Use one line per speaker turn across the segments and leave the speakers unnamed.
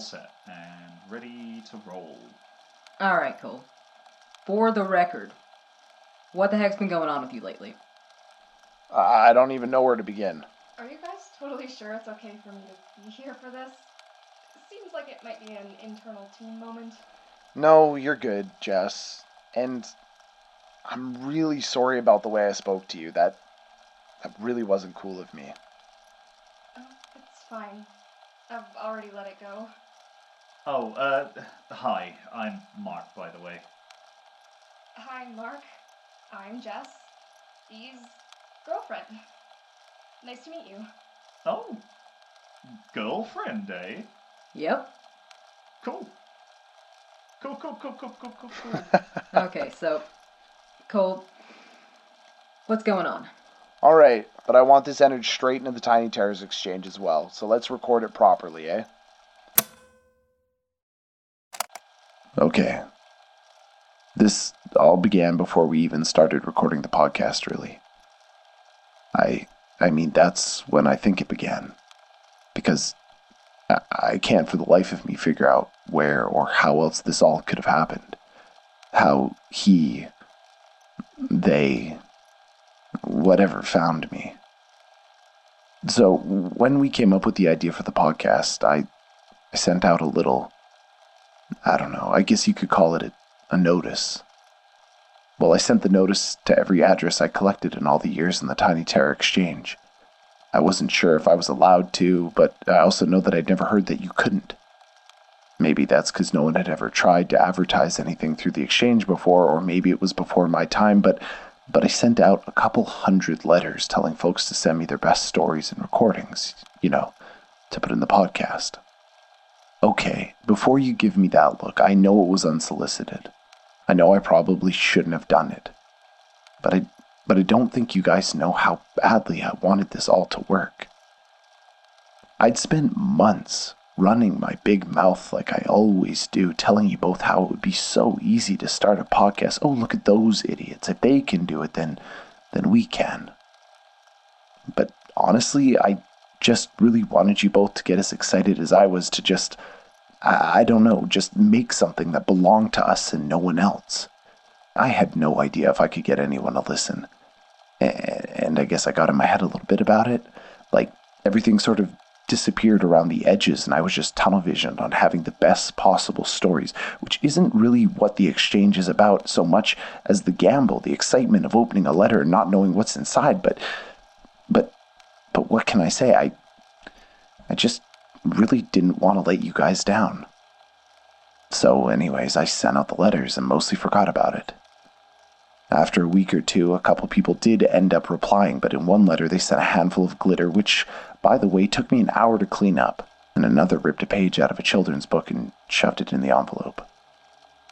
all set and ready to roll.
All right, Cole. For the record, what the heck's been going on with you lately?
I don't even know where to begin.
Are you guys totally sure it's okay for me to be here for this? It seems like it might be an internal team moment.
No, you're good, Jess. And I'm really sorry about the way I spoke to you. That that really wasn't cool of me.
Oh, it's fine. I've already let it go.
Oh, uh, hi, I'm Mark, by the way.
Hi, Mark. I'm Jess. He's girlfriend. Nice to meet you.
Oh, girlfriend, eh?
Yep.
Cool. Cool, cool, cool, cool, cool, cool, cool.
Okay, so, Cole, what's going on?
All right, but I want this entered straight into the Tiny Terrors Exchange as well, so let's record it properly, eh? Okay. This all began before we even started recording the podcast, really. I I mean that's when I think it began. Because I, can't for the life of me figure out where or how else this all could have happened. How he they whatever found me. So when we came up with the idea for the podcast, I I sent out a little I don't know, I guess you could call it a, a notice. Well, I sent the notice to every address I collected in all the years in the Tiny Terror Exchange. I wasn't sure if I was allowed to, but I also know that I'd never heard that you couldn't. Maybe that's because no one had ever tried to advertise anything through the exchange before, or maybe it was before my time, but but I sent out a couple hundred letters telling folks to send me their best stories and recordings, you know, to put in the podcast. Okay, before you give me that look, I know it was unsolicited. I know I probably shouldn't have done it. But I but I don't think you guys know how badly I wanted this all to work. I'd spent months running my big mouth like I always do, telling you both how it would be so easy to start a podcast. Oh, look at those idiots. If they can do it, then then we can. But honestly, I just really wanted you both to get as excited as I was to just I, I don't know, just make something that belonged to us and no one else. I had no idea if I could get anyone to listen. And I guess I got in my head a little bit about it. Like, everything sort of disappeared around the edges, and I was just tunnel visioned on having the best possible stories, which isn't really what the exchange is about so much as the gamble, the excitement of opening a letter and not knowing what's inside. But, but, but what can I say? I, I just really didn't want to let you guys down. So, anyways, I sent out the letters and mostly forgot about it. After a week or two, a couple people did end up replying, but in one letter they sent a handful of glitter, which, by the way, took me an hour to clean up, and another ripped a page out of a children's book and shoved it in the envelope.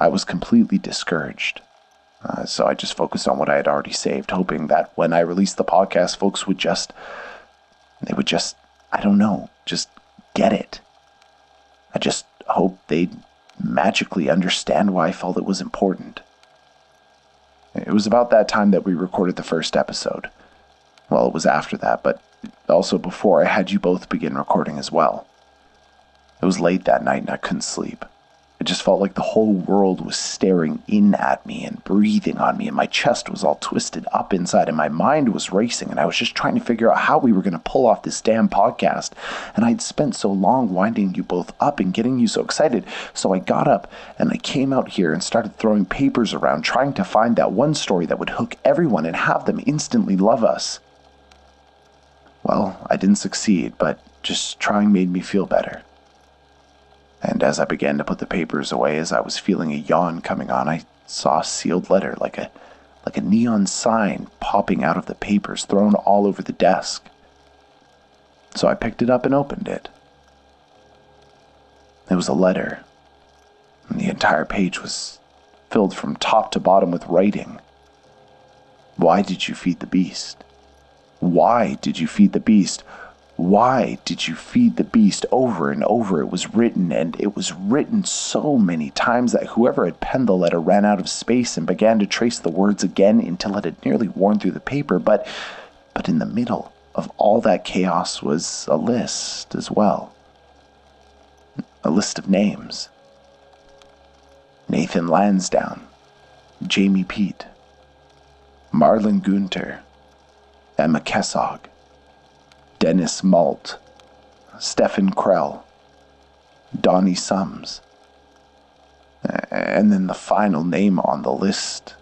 I was completely discouraged, uh, so I just focused on what I had already saved, hoping that when I released the podcast, folks would just. They would just. I don't know, just get it. I just hoped they'd magically understand why I felt it was important. It was about that time that we recorded the first episode. Well, it was after that, but also before I had you both begin recording as well. It was late that night and I couldn't sleep. It just felt like the whole world was staring in at me and breathing on me, and my chest was all twisted up inside, and my mind was racing, and I was just trying to figure out how we were going to pull off this damn podcast. And I'd spent so long winding you both up and getting you so excited, so I got up and I came out here and started throwing papers around, trying to find that one story that would hook everyone and have them instantly love us. Well, I didn't succeed, but just trying made me feel better and as I began to put the papers away, as I was feeling a yawn coming on, I saw a sealed letter like a like a neon sign popping out of the papers thrown all over the desk. So I picked it up and opened it. It was a letter, and the entire page was filled from top to bottom with writing. Why did you feed the beast? Why did you feed the beast? Why did you feed the beast over and over? It was written, and it was written so many times that whoever had penned the letter ran out of space and began to trace the words again until it had nearly worn through the paper. But, but in the middle of all that chaos was a list as well a list of names Nathan Lansdowne, Jamie Pete, Marlon Gunter, Emma Kessog. Dennis Malt, Stefan Krell, Donnie Sums, and then the final name on the list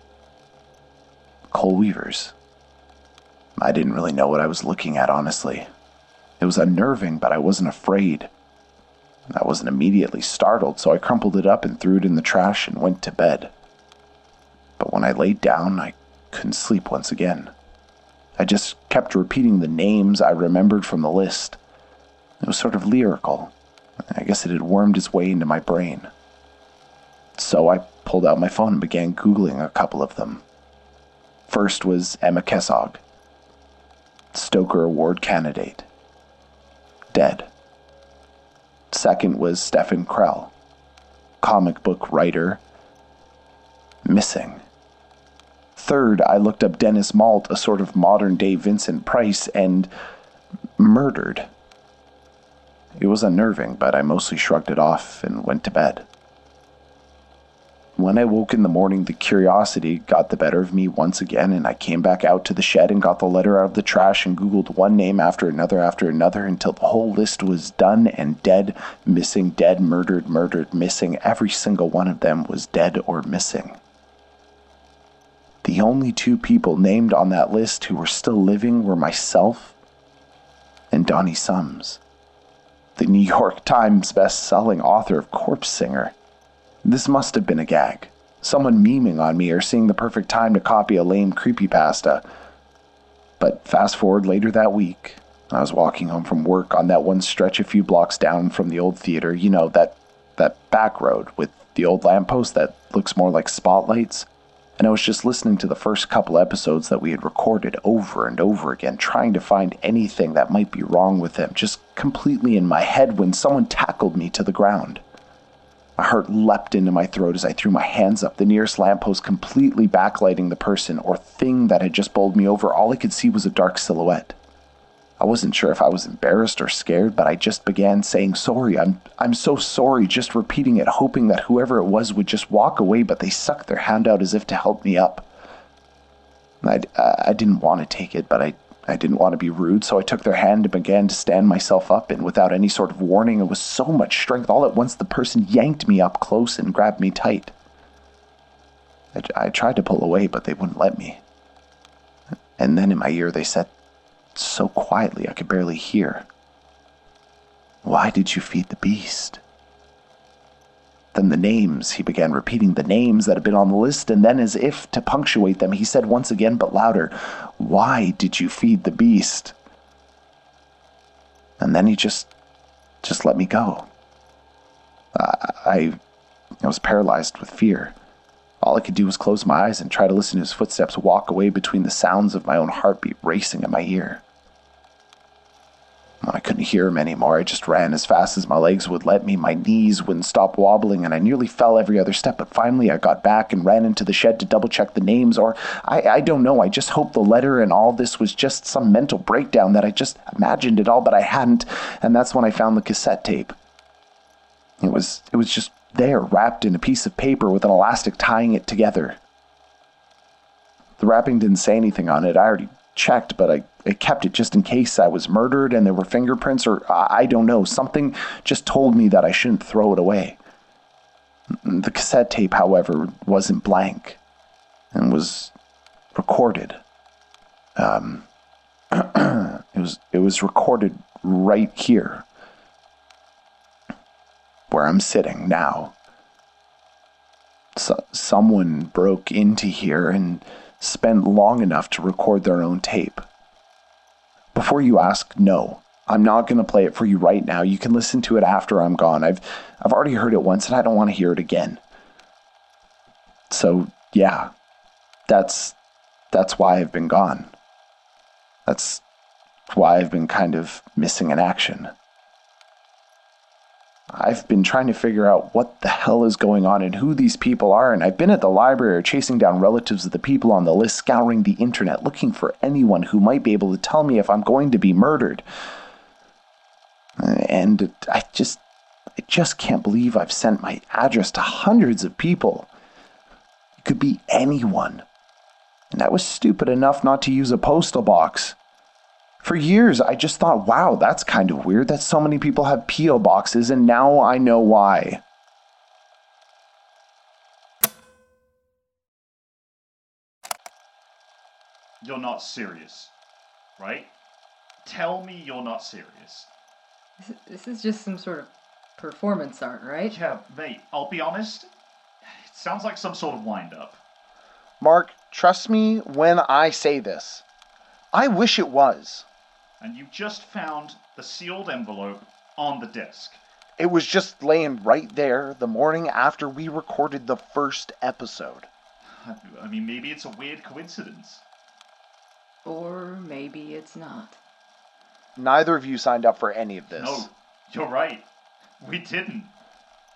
Cole Weavers. I didn't really know what I was looking at, honestly. It was unnerving, but I wasn't afraid. I wasn't immediately startled, so I crumpled it up and threw it in the trash and went to bed. But when I laid down, I couldn't sleep once again. I just kept repeating the names I remembered from the list. It was sort of lyrical. I guess it had wormed its way into my brain. So I pulled out my phone and began Googling a couple of them. First was Emma Kessog, Stoker Award candidate, dead. Second was Stefan Krell, comic book writer, missing. Third, I looked up Dennis Malt, a sort of modern day Vincent Price, and murdered. It was unnerving, but I mostly shrugged it off and went to bed. When I woke in the morning, the curiosity got the better of me once again, and I came back out to the shed and got the letter out of the trash and Googled one name after another after another until the whole list was done and dead, missing, dead, murdered, murdered, missing. Every single one of them was dead or missing. The only two people named on that list who were still living were myself and Donnie Sums, the New York Times best-selling author of Corpse Singer. This must have been a gag. Someone memeing on me or seeing the perfect time to copy a lame creepypasta. But fast forward later that week, I was walking home from work on that one stretch a few blocks down from the old theater, you know, that that back road with the old lamppost that looks more like spotlights. And I was just listening to the first couple episodes that we had recorded over and over again, trying to find anything that might be wrong with him, just completely in my head when someone tackled me to the ground. My heart leapt into my throat as I threw my hands up, the nearest lamppost completely backlighting the person or thing that had just bowled me over. All I could see was a dark silhouette. I wasn't sure if I was embarrassed or scared, but I just began saying sorry. I'm I'm so sorry, just repeating it, hoping that whoever it was would just walk away, but they sucked their hand out as if to help me up. I, I didn't want to take it, but I, I didn't want to be rude, so I took their hand and began to stand myself up, and without any sort of warning, it was so much strength, all at once the person yanked me up close and grabbed me tight. I, I tried to pull away, but they wouldn't let me. And then in my ear they said, so quietly I could barely hear. Why did you feed the beast? Then the names, he began repeating the names that had been on the list, and then, as if to punctuate them, he said once again, but louder, Why did you feed the beast? And then he just, just let me go. I, I was paralyzed with fear. All I could do was close my eyes and try to listen to his footsteps walk away between the sounds of my own heartbeat racing in my ear. I couldn't hear him anymore, I just ran as fast as my legs would let me. My knees wouldn't stop wobbling, and I nearly fell every other step. But finally, I got back and ran into the shed to double check the names, or I, I don't know. I just hoped the letter and all this was just some mental breakdown that I just imagined it all, but I hadn't. And that's when I found the cassette tape. It was it was just there, wrapped in a piece of paper with an elastic tying it together. The wrapping didn't say anything on it. I already checked, but I, I kept it just in case I was murdered and there were fingerprints, or I, I don't know. Something just told me that I shouldn't throw it away. The cassette tape, however, wasn't blank and was recorded. Um, it was it was recorded right here where I'm sitting now. So, someone broke into here and spent long enough to record their own tape. Before you ask, no, I'm not going to play it for you right now. You can listen to it after I'm gone. I've I've already heard it once and I don't want to hear it again. So, yeah. That's that's why I've been gone. That's why I've been kind of missing in action. I've been trying to figure out what the hell is going on and who these people are, and I've been at the library chasing down relatives of the people on the list, scouring the internet, looking for anyone who might be able to tell me if I'm going to be murdered. And I just I just can't believe I've sent my address to hundreds of people. It could be anyone. And I was stupid enough not to use a postal box. For years, I just thought, wow, that's kind of weird that so many people have P.O. boxes, and now I know why.
You're not serious, right? Tell me you're not serious.
This, this is just some sort of performance art, right?
Yeah, mate, I'll be honest. It sounds like some sort of wind up.
Mark, trust me when I say this. I wish it was.
And you just found the sealed envelope on the desk.
It was just laying right there the morning after we recorded the first episode.
I mean, maybe it's a weird coincidence.
Or maybe it's not.
Neither of you signed up for any of this.
No, you're right. We didn't.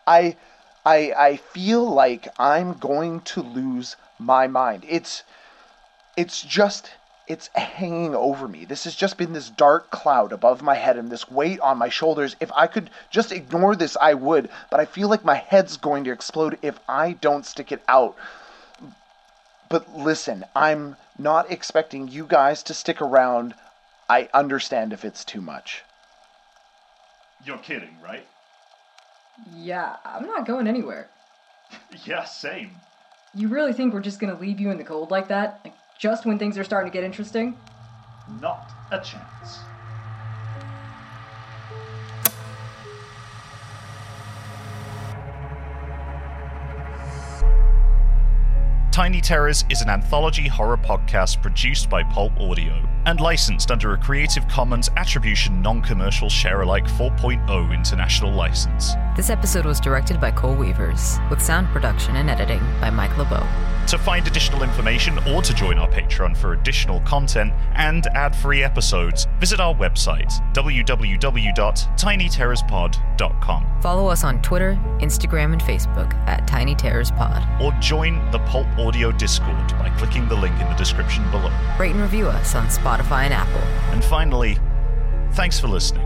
I I I feel like I'm going to lose my mind. It's it's just it's hanging over me. This has just been this dark cloud above my head and this weight on my shoulders. If I could just ignore this, I would, but I feel like my head's going to explode if I don't stick it out. But listen, I'm not expecting you guys to stick around. I understand if it's too much.
You're kidding, right?
Yeah, I'm not going anywhere.
yeah, same.
You really think we're just gonna leave you in the cold like that? Like, just when things are starting to get interesting?
Not a chance.
Tiny Terrors is an anthology horror podcast produced by Pulp Audio and licensed under a Creative Commons Attribution Non Commercial Share Alike 4.0 international license.
This episode was directed by Cole Weavers, with sound production and editing by Mike LeBeau.
To find additional information or to join our Patreon for additional content and ad free episodes, visit our website, www.tinyterrorspod.com.
Follow us on Twitter, Instagram, and Facebook at Tiny Terrors Pod.
Or join the Pulp Audio Discord by clicking the link in the description below.
Rate and review us on Spotify and Apple.
And finally, thanks for listening.